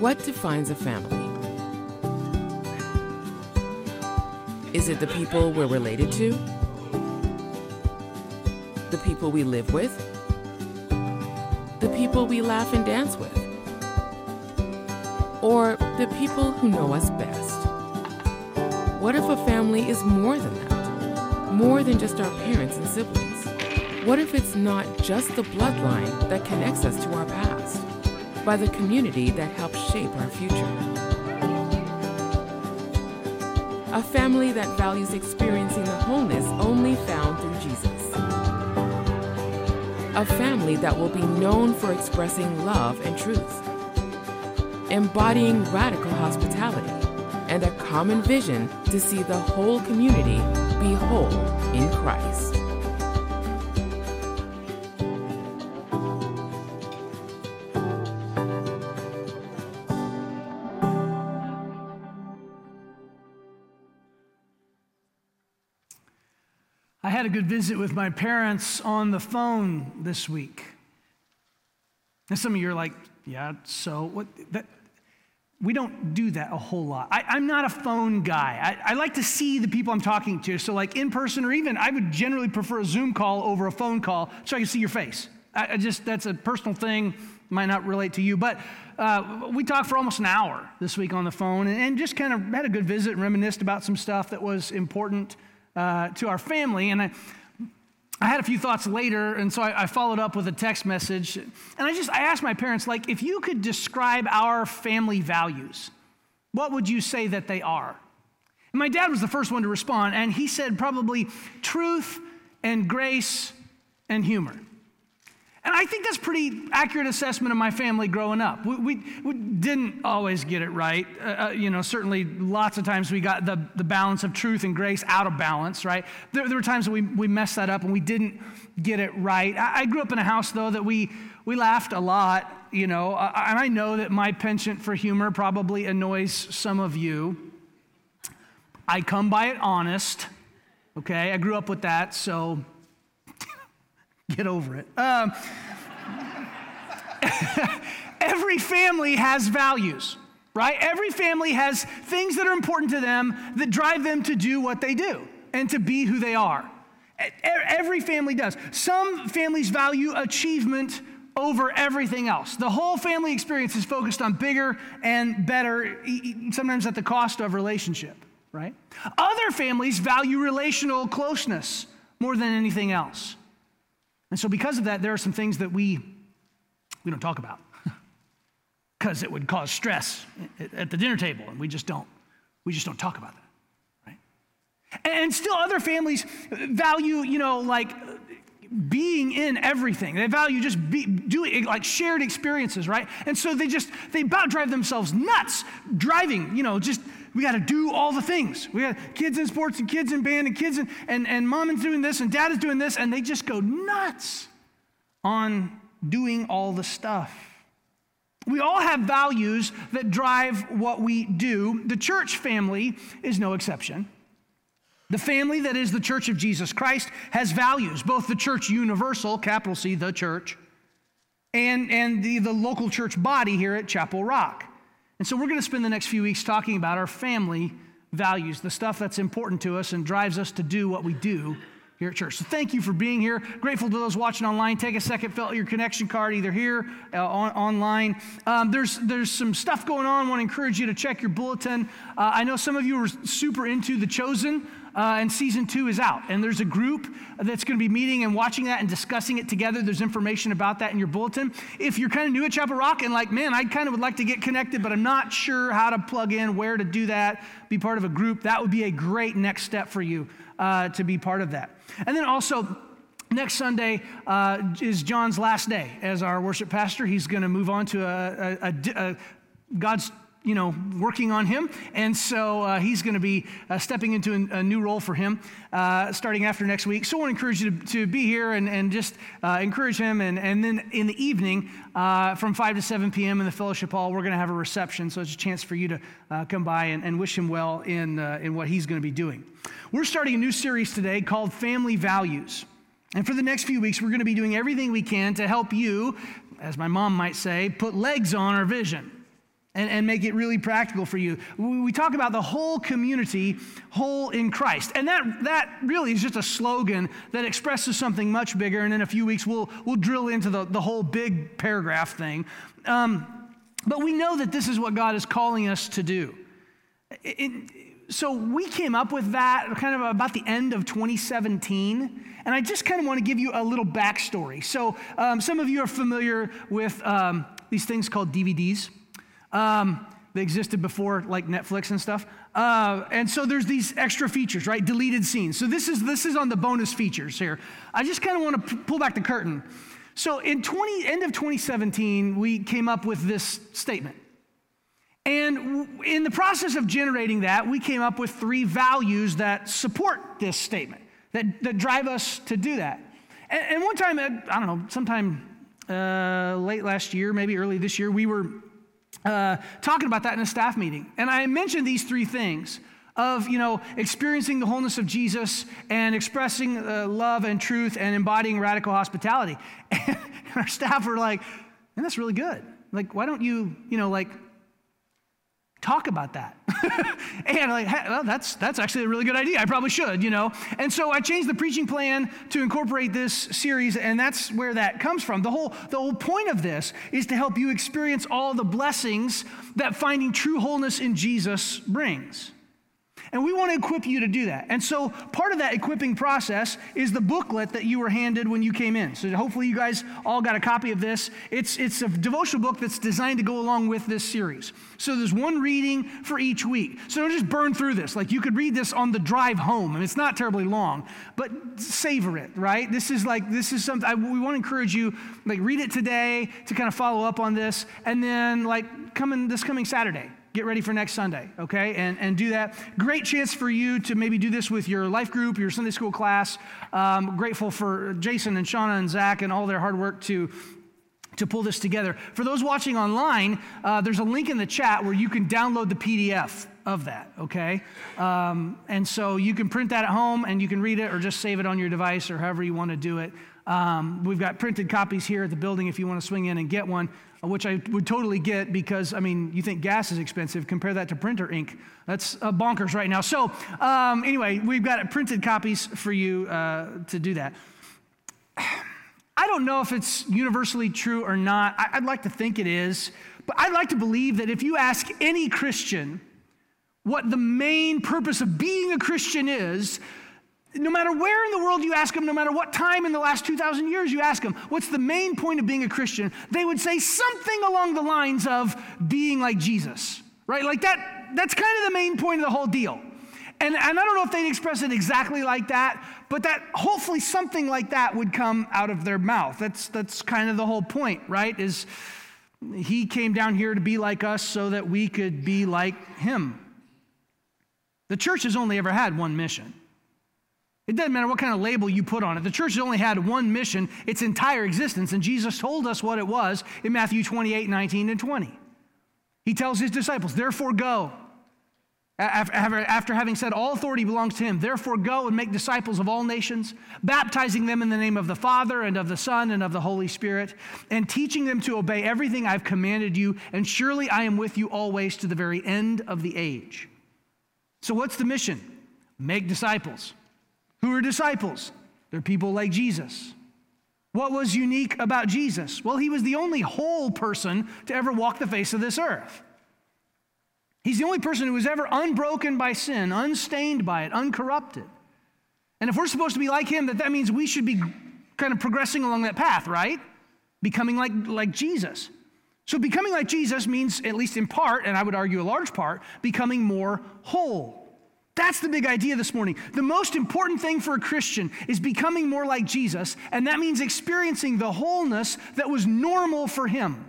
What defines a family? Is it the people we're related to? The people we live with? The people we laugh and dance with? Or the people who know us best? What if a family is more than that? More than just our parents and siblings? What if it's not just the bloodline that connects us to our past, but the community that helps shape our future? A family that values experiencing the wholeness only found through Jesus. A family that will be known for expressing love and truth, embodying radical hospitality, and a common vision to see the whole community be whole in Christ. I had a good visit with my parents on the phone this week. And some of you are like, yeah, so what? That, we don't do that a whole lot. I, am not a phone guy. I, I, like to see the people I'm talking to. So, like in person, or even I would generally prefer a Zoom call over a phone call so I can see your face. I, I just, that's a personal thing, might not relate to you. But uh, we talked for almost an hour this week on the phone and, and, just kind of had a good visit and reminisced about some stuff that was important uh, to our family. And I, I had a few thoughts later, and so I, I, followed up with a text message. And I just I asked my parents, like, if you could describe our family values, what would you say that they are? And my dad was the first one to respond, and he said probably truth and grace and humor. And I think that's pretty accurate assessment of my family growing up. We, we, we didn't always get it right. Uh, uh, you know, certainly lots of times we got the, the balance of truth and grace out of balance, right? There, there were times that we, we messed that up and we didn't get it right. I, I grew up in a house, though, that we, we laughed a lot, you know, and I know that my penchant for humor probably annoys some of you. I come by it honest, okay? I grew up with that, so Get over it. Um, every family has values, right? Every family has things that are important to them that drive them to do what they do and to be who they are. Every family does. Some families value achievement over everything else. The whole family experience is focused on bigger and better, sometimes at the cost of relationship, right? Other families value relational closeness more than anything else. And so, because of that, there are some things that we, we don't talk about because it would cause stress at the dinner table, and we just don't. We just don't talk about that, right? And still, other families value, you know, like being in everything. They value just be, doing like shared experiences, right? And so they just they about drive themselves nuts driving, you know, just we got to do all the things. We got kids in sports and kids in band and kids in, and, and mom is doing this and dad is doing this, and they just go nuts on doing all the stuff. We all have values that drive what we do. The church family is no exception. The family that is the church of Jesus Christ has values, both the church universal, capital C, the church, and, and the, the local church body here at Chapel Rock. And so we're going to spend the next few weeks talking about our family values, the stuff that's important to us and drives us to do what we do here at church. So thank you for being here. Grateful to those watching online. Take a second, fill out your connection card either here uh, on, online. Um, there's there's some stuff going on. I want to encourage you to check your bulletin. Uh, I know some of you are super into the Chosen uh, and season two is out. And there's a group that's going to be meeting and watching that and discussing it together. There's information about that in your bulletin. If you're kind of new at Chapel Rock and like, man, I kind of would like to get connected, but I'm not sure how to plug in, where to do that, be part of a group, that would be a great next step for you uh, to be part of that. And then also, Next Sunday uh, is John's last day as our worship pastor. He's going to move on to a, a, a, a God's you know, working on him. And so uh, he's going to be uh, stepping into a, a, new role for him uh, starting after next week. So I want to encourage you to, to be here and, and just uh, encourage him. And, and then in the evening, uh, from 5 to 7 p.m. in the fellowship hall, we're going to have a reception. So it's a chance for you to uh, come by and, and, wish him well in, in what he's going to be doing. We're starting a new series today called Family Values. And for the next few weeks, we're going to be doing everything we can to help you, as my mom might say, put legs on our vision. And, and make it really practical for you. We, talk about the whole community, whole in Christ. And that, that really is just a slogan that expresses something much bigger. And in a few weeks, we'll, we'll drill into the, the whole big paragraph thing. Um, but we know that this is what God is calling us to do. It, so we came up with that kind of about the end of 2017. And I just kind of want to give you a little backstory. So um, some of you are familiar with um, these things called DVDs. Um, they existed before like Netflix and stuff. Uh, and so there's these extra features, right? Deleted scenes. So this is this is on the bonus features here. I just kind of want to p- pull back the curtain. So in 20 end of 2017, we came up with this statement. And in the process of generating that, we came up with three values that support this statement, that, that drive us to do that. And, and one time, I don't know, sometime uh, late last year, maybe early this year, we were uh, talking about that in a staff meeting. And I mentioned these three things of, you know, experiencing the wholeness of Jesus and expressing uh, love and truth and embodying radical hospitality. And our staff were like, and that's really good. Like, why don't you, you know, like talk about that. and like, hey, well, that's that's actually a really good idea. I probably should, you know. And so I changed the preaching plan to incorporate this series, and that's where that comes from. The whole the whole point of this is to help you experience all the blessings that finding true wholeness in Jesus brings. And we want to equip you to do that. And so part of that equipping process is the booklet that you were handed when you came in. So hopefully you guys all got a copy of this. It's, it's a devotional book that's designed to go along with this series. So there's one reading for each week. So don't just burn through this. Like you could read this on the drive home, and it's not terribly long, but savor it, right? This is like, this is something, I, we want to encourage you, like read it today to kind of follow up on this, and then like coming this coming Saturday get ready for next Sunday, okay? And, and do that. Great chance for you to maybe do this with your life group, your Sunday school class. Um, grateful for Jason and Shauna and Zach and all their hard work to to pull this together. For those watching online, uh, there's a link in the chat where you can download the PDF of that, okay? Um, and so you can print that at home and you can read it or just save it on your device or however you want to do it. Um, we've got printed copies here at the building if you want to swing in and get one, which I would totally get because, I mean, you think gas is expensive. Compare that to printer ink. That's uh, bonkers right now. So, um, anyway, we've got printed copies for you uh, to do that. I don't know if it's universally true or not. I, I'd like to think it is. But I'd like to believe that if you ask any Christian what the main purpose of being a Christian is, no matter where in the world you ask them, no matter what time in the last 2,000 years you ask them, what's the main point of being a Christian? They would say something along the lines of being like Jesus, right? Like that, that's kind of the main point of the whole deal. And, and I don't know if they'd express it exactly like that, but that hopefully something like that would come out of their mouth. That's, that's kind of the whole point, right? Is he came down here to be like us so that we could be like him. The church has only ever had one mission it doesn't matter what kind of label you put on it. The church has only had one mission its entire existence, and Jesus told us what it was in Matthew 28 19 and 20. He tells his disciples, Therefore go. After having said, All authority belongs to him, therefore go and make disciples of all nations, baptizing them in the name of the Father and of the Son and of the Holy Spirit, and teaching them to obey everything I've commanded you, and surely I am with you always to the very end of the age. So, what's the mission? Make disciples. Who are disciples? They're people like Jesus. What was unique about Jesus? Well, he was the only whole person to ever walk the face of this earth. He's the only person who was ever unbroken by sin, unstained by it, uncorrupted. And if we're supposed to be like him, that, that means we should be kind of progressing along that path, right? Becoming like, like Jesus. So becoming like Jesus means, at least in part, and I would argue a large part, becoming more whole. That's the big idea this morning. The most important thing for a Christian is becoming more like Jesus, and that means experiencing the wholeness that was normal for him.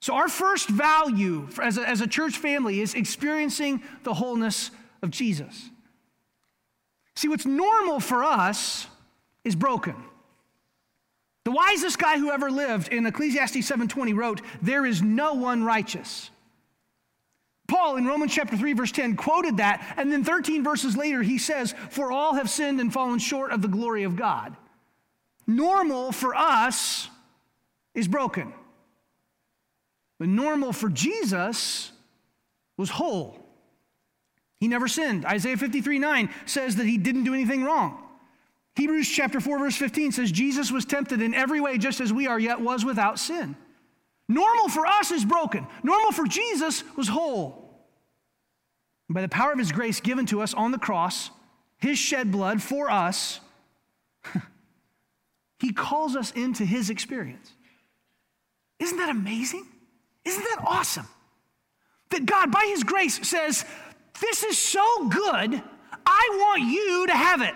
So, our first value as a, as a church family is experiencing the wholeness of Jesus. See, what's normal for us is broken. The wisest guy who ever lived in Ecclesiastes 7:20 wrote, "There is no one righteous." Paul in Romans chapter 3, verse 10 quoted that, and then 13 verses later, he says, For all have sinned and fallen short of the glory of God. Normal for us is broken. But normal for Jesus was whole. He never sinned. Isaiah 53 9 says that he didn't do anything wrong. Hebrews chapter 4, verse 15 says, Jesus was tempted in every way just as we are, yet was without sin. Normal for us is broken. Normal for Jesus was whole. By the power of his grace given to us on the cross, his shed blood for us, he calls us into his experience. Isn't that amazing? Isn't that awesome? That God, by his grace, says, This is so good, I want you to have it.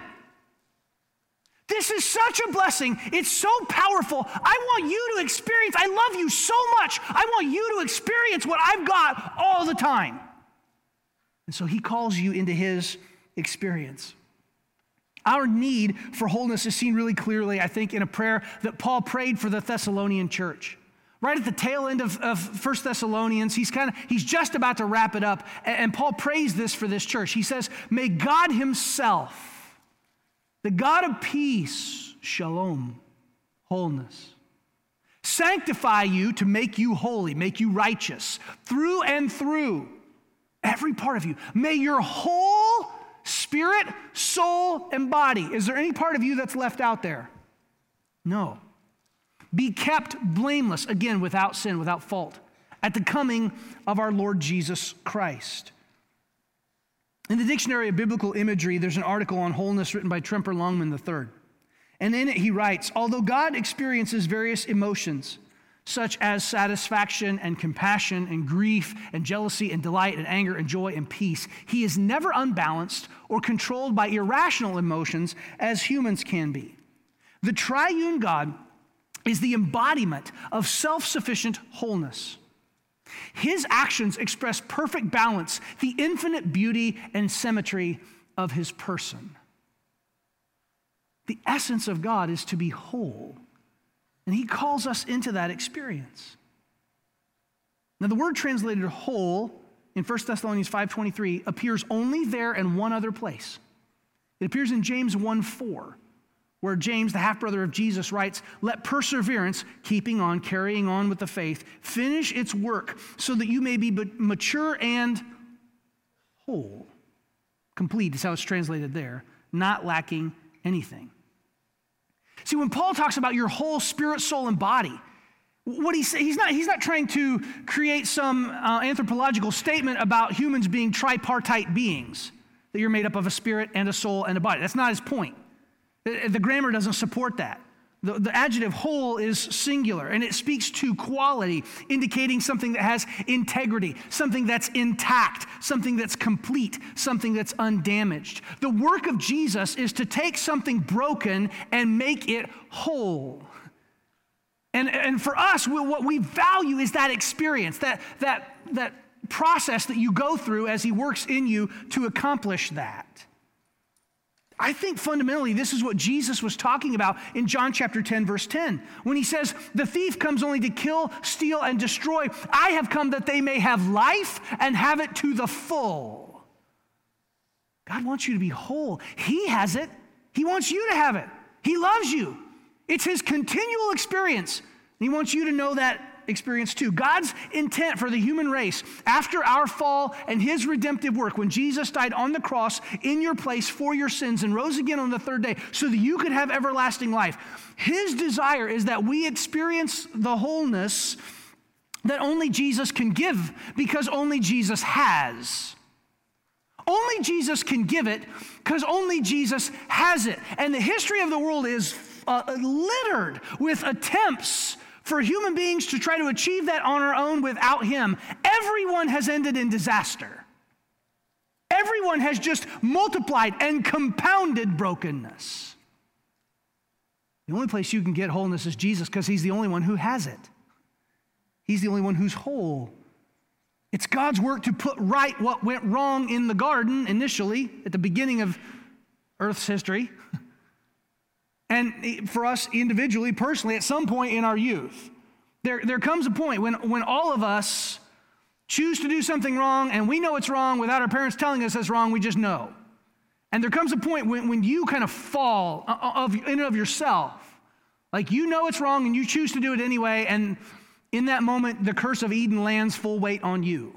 This is such a blessing. It's so powerful. I want you to experience, I love you so much. I want you to experience what I've got all the time. And so he calls you into his experience. Our need for wholeness is seen really clearly, I think, in a prayer that Paul prayed for the Thessalonian church. Right at the tail end of, of 1 Thessalonians, he's kind of he's just about to wrap it up. And, and Paul prays this for this church. He says, May God Himself the God of peace, shalom, wholeness, sanctify you to make you holy, make you righteous through and through, every part of you. May your whole spirit, soul, and body, is there any part of you that's left out there? No. Be kept blameless, again, without sin, without fault, at the coming of our Lord Jesus Christ. In the Dictionary of Biblical Imagery, there's an article on wholeness written by Tremper Longman III. And in it, he writes Although God experiences various emotions, such as satisfaction and compassion and grief and jealousy and delight and anger and joy and peace, he is never unbalanced or controlled by irrational emotions as humans can be. The triune God is the embodiment of self sufficient wholeness. His actions express perfect balance, the infinite beauty and symmetry of his person. The essence of God is to be whole, and he calls us into that experience. Now, the word translated whole in 1 Thessalonians 5:23 appears only there and one other place. It appears in James 1 4 where James, the half brother of Jesus, writes, Let perseverance, keeping on, carrying on with the faith, finish its work so that you may be mature and whole. Complete is how it's translated there, not lacking anything. See, when Paul talks about your whole spirit, soul, and body, what he say, he's not he's not trying to create some uh, anthropological statement about humans being tripartite beings that you're made up of a spirit and a soul and a body. That's not his point. The grammar doesn't support that. The, the, adjective whole is singular and it speaks to quality, indicating something that has integrity, something that's intact, something that's complete, something that's undamaged. The work of Jesus is to take something broken and make it whole. And, and for us, what we value is that experience, that, that, that process that you go through as He works in you to accomplish that. I think fundamentally this is what Jesus was talking about in John chapter 10, verse 10, when he says, The thief comes only to kill, steal, and destroy. I have come that they may have life and have it to the full. God wants you to be whole. He has it, He wants you to have it. He loves you. It's His continual experience. He wants you to know that experience too. God's intent for the human race after our fall and his redemptive work, when Jesus died on the cross in your place for your sins and rose again on the third day so that you could have everlasting life, his desire is that we experience the wholeness that only Jesus can give because only Jesus has. Only Jesus can give it because only Jesus has it. And the history of the world is uh, littered with attempts for human beings to try to achieve that on our own without Him, everyone has ended in disaster. Everyone has just multiplied and compounded brokenness. The only place you can get wholeness is Jesus because He's the only one who has it. He's the only one who's whole. It's God's work to put right what went wrong in the garden initially at the beginning of Earth's history. And for us individually, personally, at some point in our youth, there, there comes a point when, when all of us choose to do something wrong and we know it's wrong without our parents telling us it's wrong, we just know. And there comes a point when, when you kind of fall uh, uh, of, in and of yourself. Like you know it's wrong and you choose to do it anyway, and, in that moment, the curse of Eden lands full weight on you.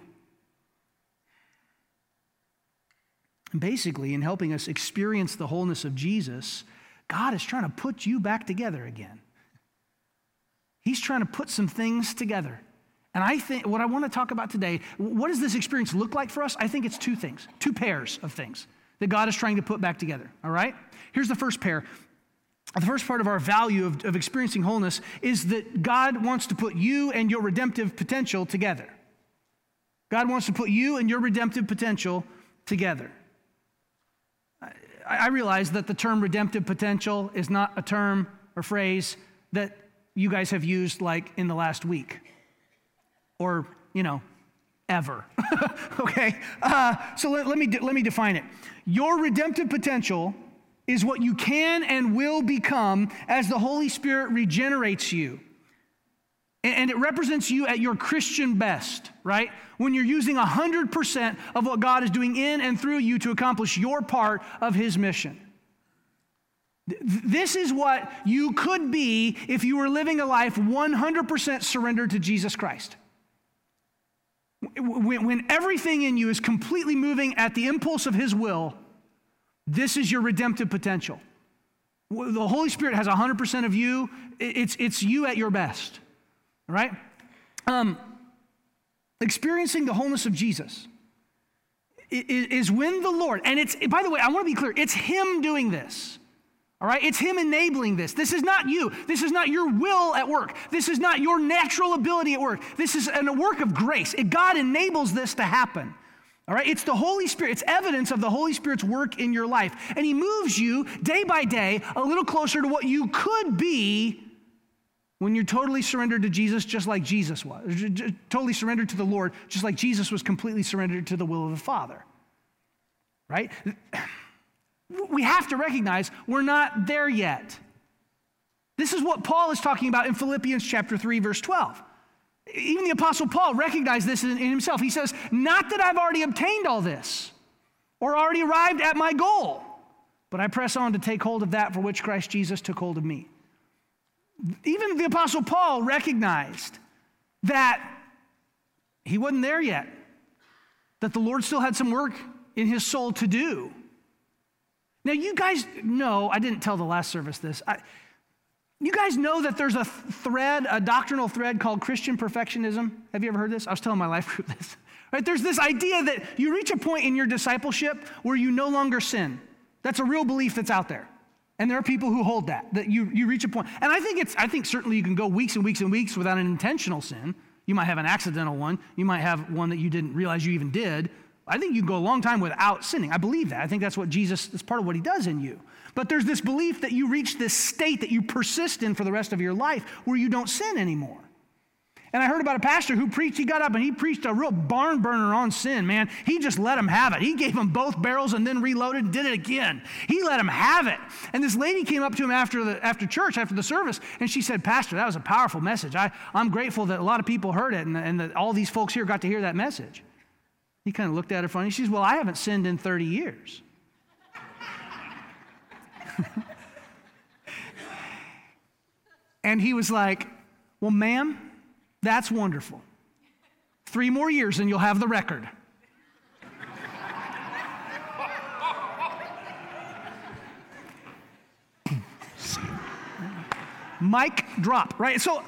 And basically, in helping us experience the wholeness of Jesus, God is trying to put you back together again. He's trying to put some things together. And I think what I want to talk about today, what does this experience look like for us? I think it's two things, two pairs of things that God is trying to put back together. All right? Here's the first pair. The first part of our value of, of experiencing wholeness is that God wants to put you and your redemptive potential together. God wants to put you and your redemptive potential together. I realize that the term redemptive potential is not a term or phrase that you guys have used like in the last week or, you know, ever. okay? Uh, so let, let, me, let me define it. Your redemptive potential is what you can and will become as the Holy Spirit regenerates you. And it represents you at your Christian best, right? When you're using 100% of what God is doing in and through you to accomplish your part of His mission. This is what you could be if you were living a life 100% surrendered to Jesus Christ. When, everything in you is completely moving at the impulse of His will, this is your redemptive potential. The Holy Spirit has 100% of you, it's, it's you at your best. Right? Um, experiencing the wholeness of Jesus is when the Lord, and it's, by the way, I want to be clear, it's Him doing this. All right? It's Him enabling this. This is not you. This is not your will at work. This is not your natural ability at work. This is a work of grace. God enables this to happen. All right? It's the Holy Spirit. It's evidence of the Holy Spirit's work in your life. And He moves you day by day a little closer to what you could be when you're totally surrendered to Jesus, just like Jesus was, totally surrendered to the Lord, just like Jesus was completely surrendered to the will of the Father. Right? We have to recognize we're not there yet. This is what Paul is talking about in Philippians chapter 3, verse 12. Even the Apostle Paul recognized this in, in himself. He says, Not that I've already obtained all this or already arrived at my goal, but I press on to take hold of that for which Christ Jesus took hold of me even the Apostle Paul recognized that he wasn't there yet, that the Lord still had some work in his soul to do. Now, you guys know, I didn't tell the last service this. I, you guys know that there's a thread, a doctrinal thread called Christian perfectionism. Have you ever heard this? I was telling my life group this. Right? There's this idea that you reach a point in your discipleship where you no longer sin. That's a real belief that's out there. And there are people who hold that, that you, you reach a point. And I think it's, I think certainly you can go weeks and weeks and weeks without an intentional sin. You might have an accidental one. You might have one that you didn't realize you even did. I think you can go a long time without sinning. I believe that. I think that's what Jesus, that's part of what he does in you. But there's this belief that you reach this state that you persist in for the rest of your life where you don't sin anymore. And I heard about a pastor who preached, he got up and he preached a real barn burner on sin, man. He just let him have it. He gave him both barrels and then reloaded and did it again. He let him have it. And this lady came up to him after, the, after church, after the service, and she said, Pastor, that was a powerful message. I, I'm grateful that a lot of people heard it and, and that all these folks here got to hear that message. He kind of looked at her funny. She says, Well, I haven't sinned in 30 years. and he was like, Well, ma'am, that's wonderful. Three more years and you'll have the record. Mic drop, right? So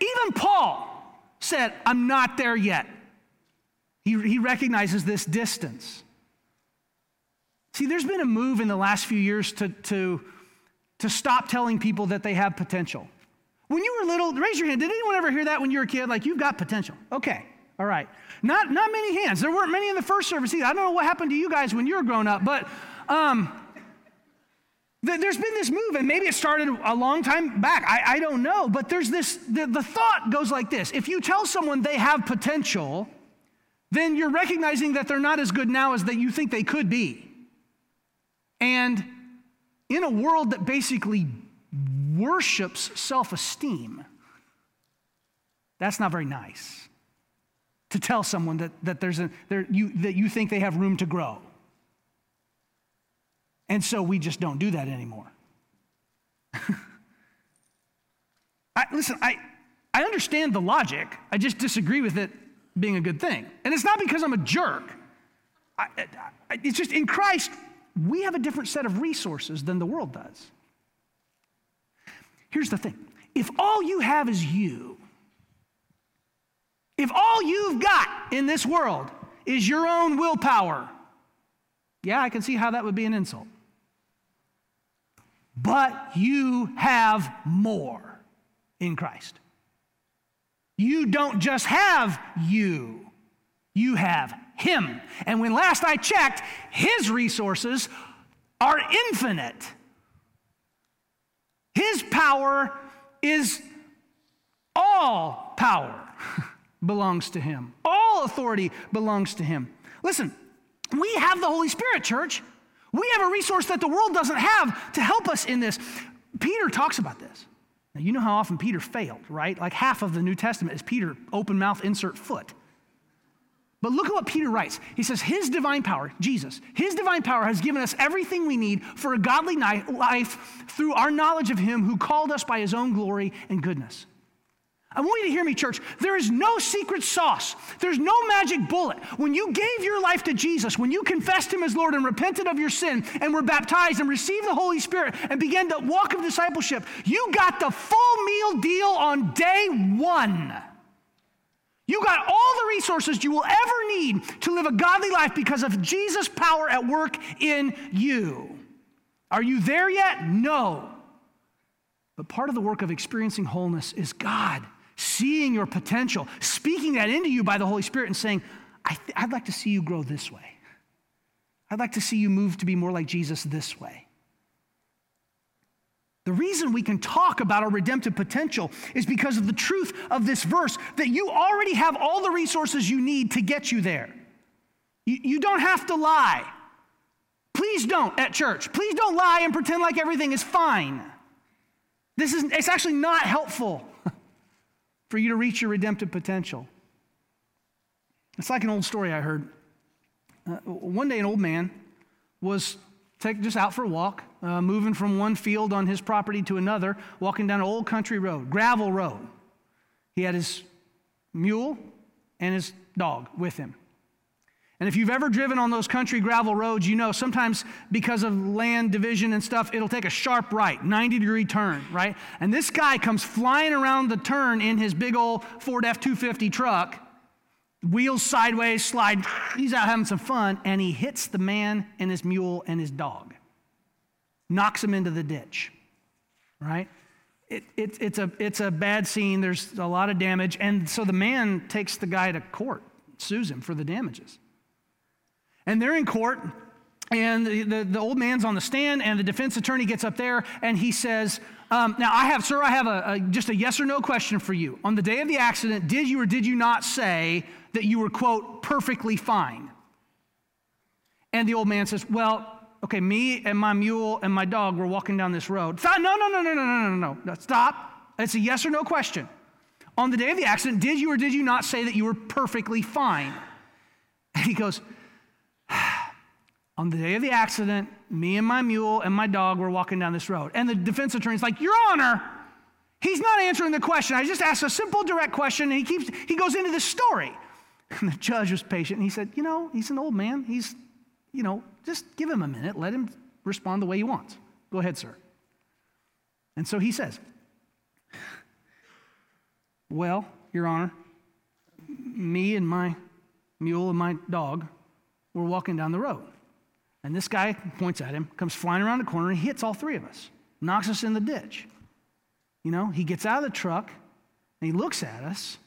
even Paul said, I'm not there yet. He, he recognizes this distance. See, there's been a move in the last few years to, to, to stop telling people that they have potential. When you were little, raise your hand. Did anyone ever hear that when you were a kid? Like, you've got potential. Okay, all right. Not, not many hands. There weren't many in the first service either. I don't know what happened to you guys when you were growing up, but um, th- there's been this move, and maybe it started a long time back. I, I don't know, but there's this, the, the thought goes like this if you tell someone they have potential, then you're recognizing that they're not as good now as that you think they could be. And in a world that basically worships self esteem, that's not very nice. To tell someone that, that, there's a, there, you, that you think they have room to grow. And so we just don't do that anymore. I, listen, I, I understand the logic, I just disagree with it being a good thing. And it's not because I'm a jerk. I, I, it's just in Christ, we have a different set of resources than the world does. Here's the thing if all you have is you, if all you've got in this world is your own willpower, yeah, I can see how that would be an insult. But you have more in Christ. You don't just have you, you have Him. And when last I checked, His resources are infinite. His power is all power belongs to Him, all authority belongs to Him. Listen, we have the Holy Spirit, church. We have a resource that the world doesn't have to help us in this. Peter talks about this. Now, you know how often Peter failed, right? Like half of the New Testament is Peter, open mouth, insert foot. But look at what Peter writes. He says, His divine power, Jesus, His divine power has given us everything we need for a godly life through our knowledge of Him who called us by His own glory and goodness. I want you to hear me, church. There is no secret sauce. There's no magic bullet. When you gave your life to Jesus, when you confessed Him as Lord and repented of your sin and were baptized and received the Holy Spirit and began to walk of discipleship, you got the full meal deal on day one. You got all the resources you will ever need to live a godly life because of Jesus' power at work in you. Are you there yet? No. But part of the work of experiencing wholeness is God seeing your potential, speaking that into you by the Holy Spirit, and saying, I would like to see you grow this way. I'd like to see you move to be more like Jesus this way. The reason we can talk about our redemptive potential is because of the truth of this verse that you already have all the resources you need to get you there. You, you don't have to lie. Please don't at church. Please don't lie and pretend like everything is fine. This is it's actually not helpful for you to reach your redemptive potential. It's like an old story I heard. Uh, one day, an old man was take, just out for a walk, uh, moving from one field on his property to another, walking down an old country road, gravel road. He had his mule and his dog with him. And if you've ever driven on those country gravel roads, you know sometimes because of land division and stuff, it'll take a sharp right, 90 degree turn, right? And this guy comes flying around the turn in his big old Ford F 250 truck, wheels sideways, slide. He's out having some fun, and he hits the man and his mule and his dog, knocks him into the ditch, right? It, it, it's, a, it's a bad scene. There's a lot of damage. And so the man takes the guy to court, sues him for the damages. And they're in court, and the, the, the, old man's on the stand, and the defense attorney gets up there, and he says, um, Now, I have, sir, I have a, a, just a yes or no question for you. On the day of the accident, did you or did you not say that you were, quote, perfectly fine? And the old man says, Well, okay, me and my mule and my dog were walking down this road. Stop. No, no, no, no, no, no, no, no. Stop. It's a yes or no question. On the day of the accident, did you or did you not say that you were perfectly fine? And he goes, on the day of the accident, me and my mule and my dog were walking down this road. And the defense attorney's like, Your Honor, he's not answering the question. I just asked a simple, direct question, and he keeps he goes into this story. And the judge was patient, and he said, You know, he's an old man. He's, you know, just give him a minute. Let him respond the way he wants. Go ahead, sir. And so he says, Well, Your Honor, me and my mule and my dog were walking down the road. And this guy points at him, comes flying around the corner, and hits all three of us, knocks us in the ditch. You know, he gets out of the truck and he looks at us.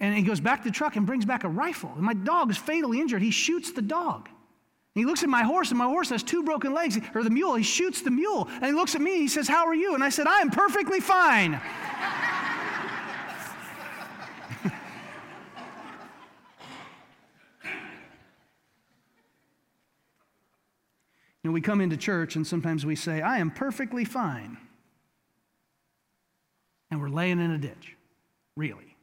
And he goes back to the truck and brings back a rifle. And my dog is fatally injured. He shoots the dog. He looks at my horse, and my horse has two broken legs, or the mule. He shoots the mule. And he looks at me he says, How are you? And I said, I am perfectly fine. You know, we come into church and sometimes we say, I am perfectly fine. And we're laying in a ditch, really.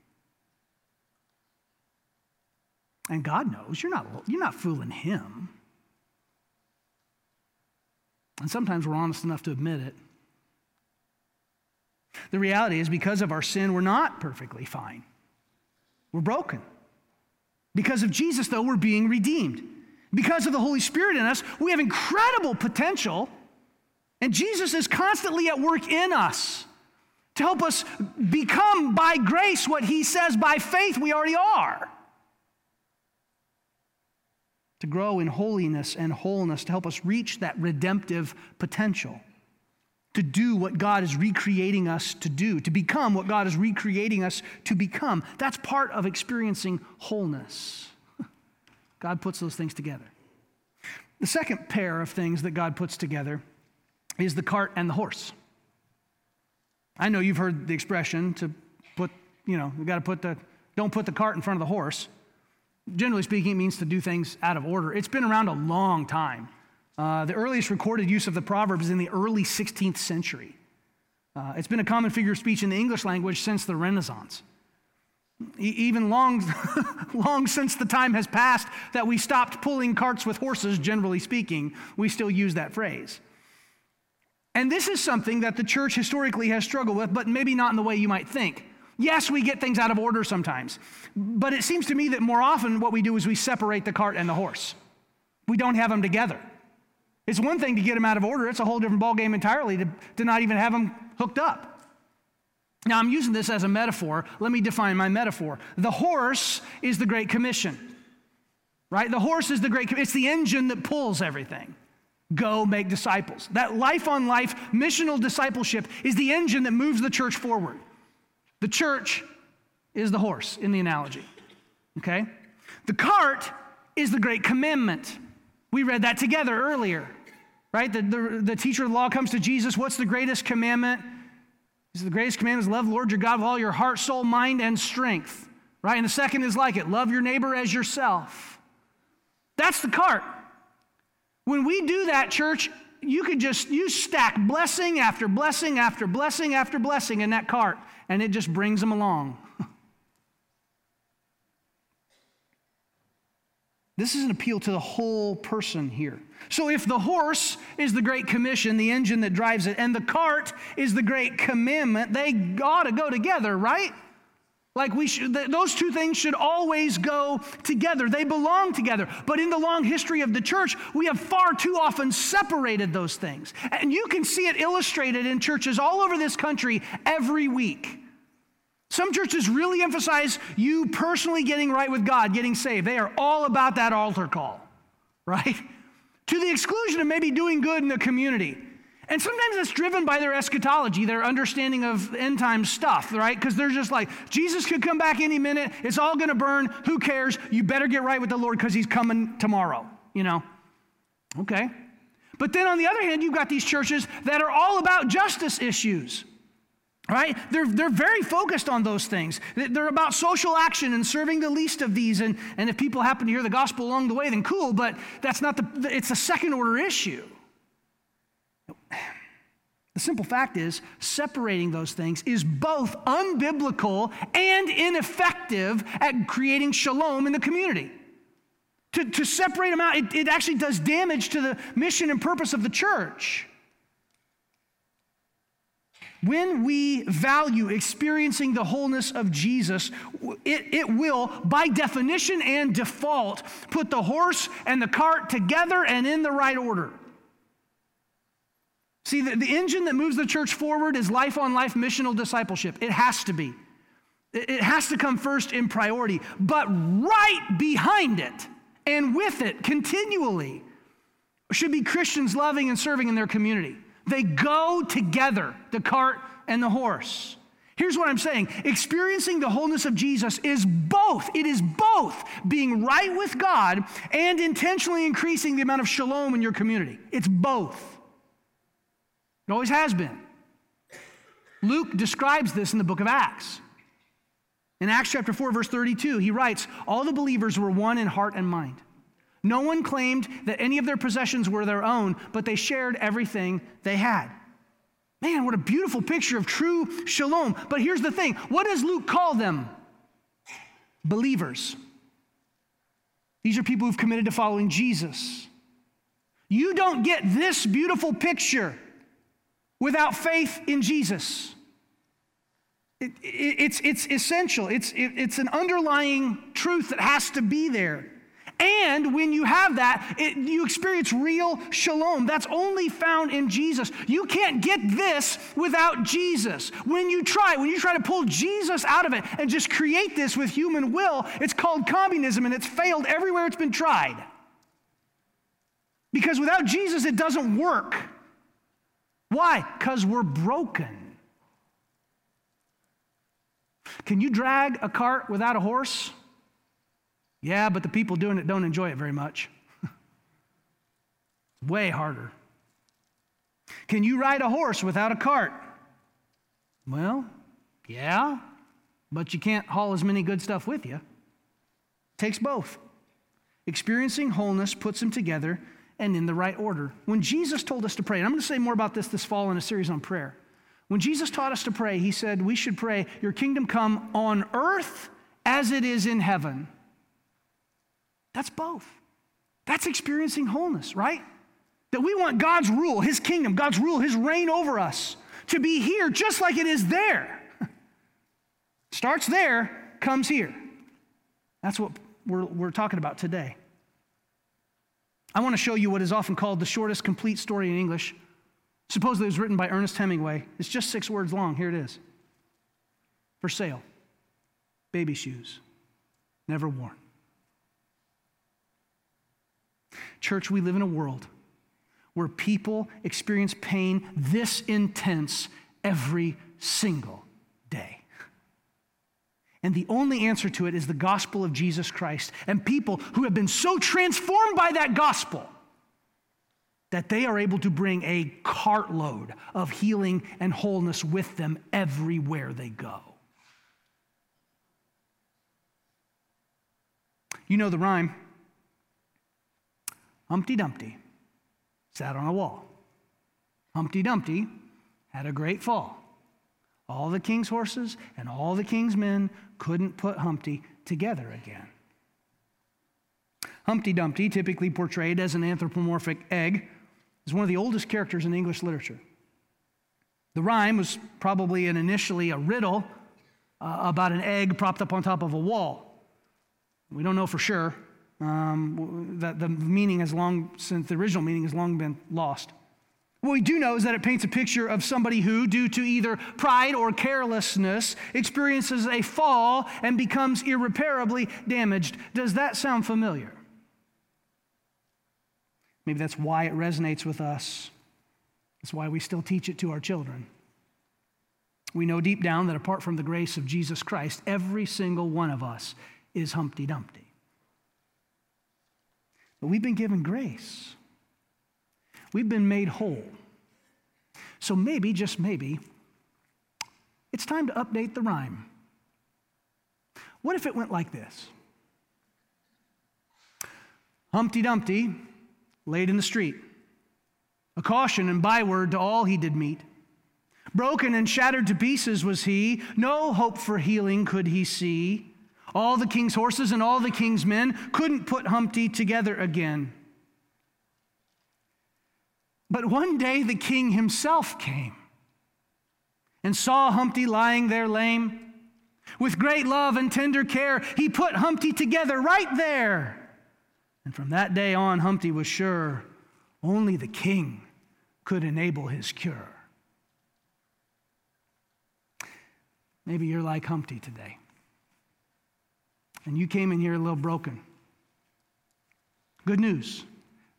And God knows you're not, you're not fooling Him. And sometimes we're honest enough to admit it. The reality is, because of our sin, we're not perfectly fine. We're broken. Because of Jesus, though, we're being redeemed. Because of the Holy Spirit in us, we have incredible potential, and Jesus is constantly at work in us to help us become by grace what he says by faith we already are. To grow in holiness and wholeness, to help us reach that redemptive potential to do what God is recreating us to do, to become what God is recreating us to become. That's part of experiencing wholeness. God puts those things together. The second pair of things that God puts together is the cart and the horse. I know you've heard the expression to put, you know, we got to put the, don't put the cart in front of the horse. Generally speaking, it means to do things out of order. It's been around a long time. Uh, the earliest recorded use of the proverb is in the early 16th century. Uh, it's been a common figure of speech in the English language since the Renaissance. E- even long, long since the time has passed that we stopped pulling carts with horses, generally speaking, we still use that phrase. And this is something that the church historically has struggled with, but maybe not in the way you might think. Yes, we get things out of order sometimes, but it seems to me that more often what we do is we separate the cart and the horse. We don't have them together. It's one thing to get them out of order, it's a whole different ballgame entirely to, to not even have them hooked up. Now, I'm using this as a metaphor. Let me define my metaphor. The horse is the Great Commission, right? The horse is the Great It's the engine that pulls everything. Go make disciples. That life on life missional discipleship is the engine that moves the church forward. The church is the horse in the analogy, okay? The cart is the Great Commandment. We read that together earlier right? The, the, the teacher of the law comes to Jesus. What's the greatest commandment? He says, The greatest commandment is love the Lord your God with all your heart, soul, mind, and strength, right? And the second is like it love your neighbor as yourself. That's the cart. When we do that, church, you could just you stack blessing after blessing after blessing after blessing in that cart, and it just brings them along. This is an appeal to the whole person here. So, if the horse is the Great Commission, the engine that drives it, and the cart is the Great Commandment, they ought to go together, right? Like we should, those two things should always go together. They belong together. But in the long history of the church, we have far too often separated those things. And you can see it illustrated in churches all over this country every week. Some churches really emphasize you personally getting right with God, getting saved. They are all about that altar call, right? To the exclusion of maybe doing good in the community. And sometimes that's driven by their eschatology, their understanding of end time stuff, right? Because they're just like, Jesus could come back any minute. It's all going to burn. Who cares? You better get right with the Lord because he's coming tomorrow, you know? Okay. But then on the other hand, you've got these churches that are all about justice issues. Right? They're, they're very focused on those things. They're about social action and serving the least of these. And, and if people happen to hear the gospel along the way, then cool, but that's not the, it's a second order issue. The simple fact is, separating those things is both unbiblical and ineffective at creating shalom in the community. To, to separate them out, it, it actually does damage to the mission and purpose of the church. When we value experiencing the wholeness of Jesus, it, it will, by definition and default, put the horse and the cart together and in the right order. See, the, the engine that moves the church forward is life on life missional discipleship. It has to be. It, it has to come first in priority. But right behind it and with it continually should be Christians loving and serving in their community. They go together, the cart and the horse. Here's what I'm saying experiencing the wholeness of Jesus is both. It is both being right with God and intentionally increasing the amount of shalom in your community. It's both. It always has been. Luke describes this in the book of Acts. In Acts chapter 4, verse 32, he writes, All the believers were one in heart and mind. No one claimed that any of their possessions were their own, but they shared everything they had. Man, what a beautiful picture of true shalom. But here's the thing what does Luke call them? Believers. These are people who've committed to following Jesus. You don't get this beautiful picture without faith in Jesus. It, it, it's, it's essential, it's, it, it's an underlying truth that has to be there. And when you have that, you experience real shalom. That's only found in Jesus. You can't get this without Jesus. When you try, when you try to pull Jesus out of it and just create this with human will, it's called communism and it's failed everywhere it's been tried. Because without Jesus, it doesn't work. Why? Because we're broken. Can you drag a cart without a horse? Yeah, but the people doing it don't enjoy it very much. Way harder. Can you ride a horse without a cart? Well, yeah, but you can't haul as many good stuff with you. Takes both. Experiencing wholeness puts them together and in the right order. When Jesus told us to pray, and I'm going to say more about this this fall in a series on prayer. When Jesus taught us to pray, he said we should pray, Your kingdom come on earth as it is in heaven. That's both. That's experiencing wholeness, right? That we want God's rule, His kingdom, God's rule, His reign over us to be here just like it is there. Starts there, comes here. That's what we're, we're talking about today. I want to show you what is often called the shortest complete story in English. Supposedly it was written by Ernest Hemingway. It's just six words long. Here it is For sale, baby shoes, never worn. Church, we live in a world where people experience pain this intense every single day. And the only answer to it is the gospel of Jesus Christ and people who have been so transformed by that gospel that they are able to bring a cartload of healing and wholeness with them everywhere they go. You know the rhyme. Humpty Dumpty sat on a wall. Humpty Dumpty had a great fall. All the king's horses and all the king's men couldn't put Humpty together again. Humpty Dumpty, typically portrayed as an anthropomorphic egg, is one of the oldest characters in English literature. The rhyme was probably an initially a riddle uh, about an egg propped up on top of a wall. We don't know for sure. Um, that the meaning has long, since the original meaning has long been lost. What we do know is that it paints a picture of somebody who, due to either pride or carelessness, experiences a fall and becomes irreparably damaged. Does that sound familiar? Maybe that's why it resonates with us. That's why we still teach it to our children. We know deep down that apart from the grace of Jesus Christ, every single one of us is Humpty Dumpty. But we've been given grace. We've been made whole. So maybe, just maybe, it's time to update the rhyme. What if it went like this? Humpty Dumpty laid in the street, a caution and byword to all he did meet. Broken and shattered to pieces was he, no hope for healing could he see. All the king's horses and all the king's men couldn't put Humpty together again. But one day the king himself came and saw Humpty lying there lame. With great love and tender care, he put Humpty together right there. And from that day on, Humpty was sure only the king could enable his cure. Maybe you're like Humpty today. And you came in here a little broken. Good news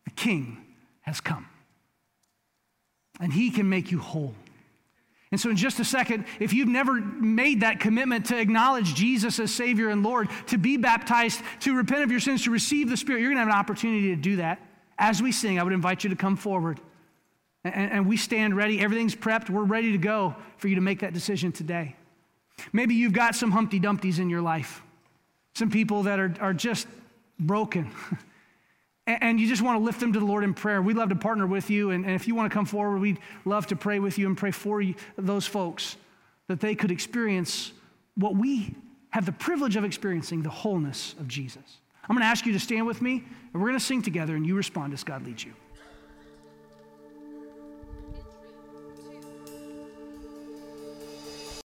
the king has come and he can make you whole. And so, in just a second, if you've never made that commitment to acknowledge Jesus as Savior and Lord, to be baptized, to repent of your sins, to receive the Spirit, you're going to have an opportunity to do that. As we sing, I would invite you to come forward. And, and we stand ready. Everything's prepped. We're ready to go for you to make that decision today. Maybe you've got some Humpty Dumpties in your life, some people that are, are just broken. and you just want to lift them to the Lord in prayer, we'd love to partner with you. And, if you want to come forward, we'd love to pray with you and pray for you, those folks that they could experience what we have the privilege of experiencing the wholeness of Jesus. I'm going to ask you to stand with me, and we're going to sing together, and you respond as God leads you.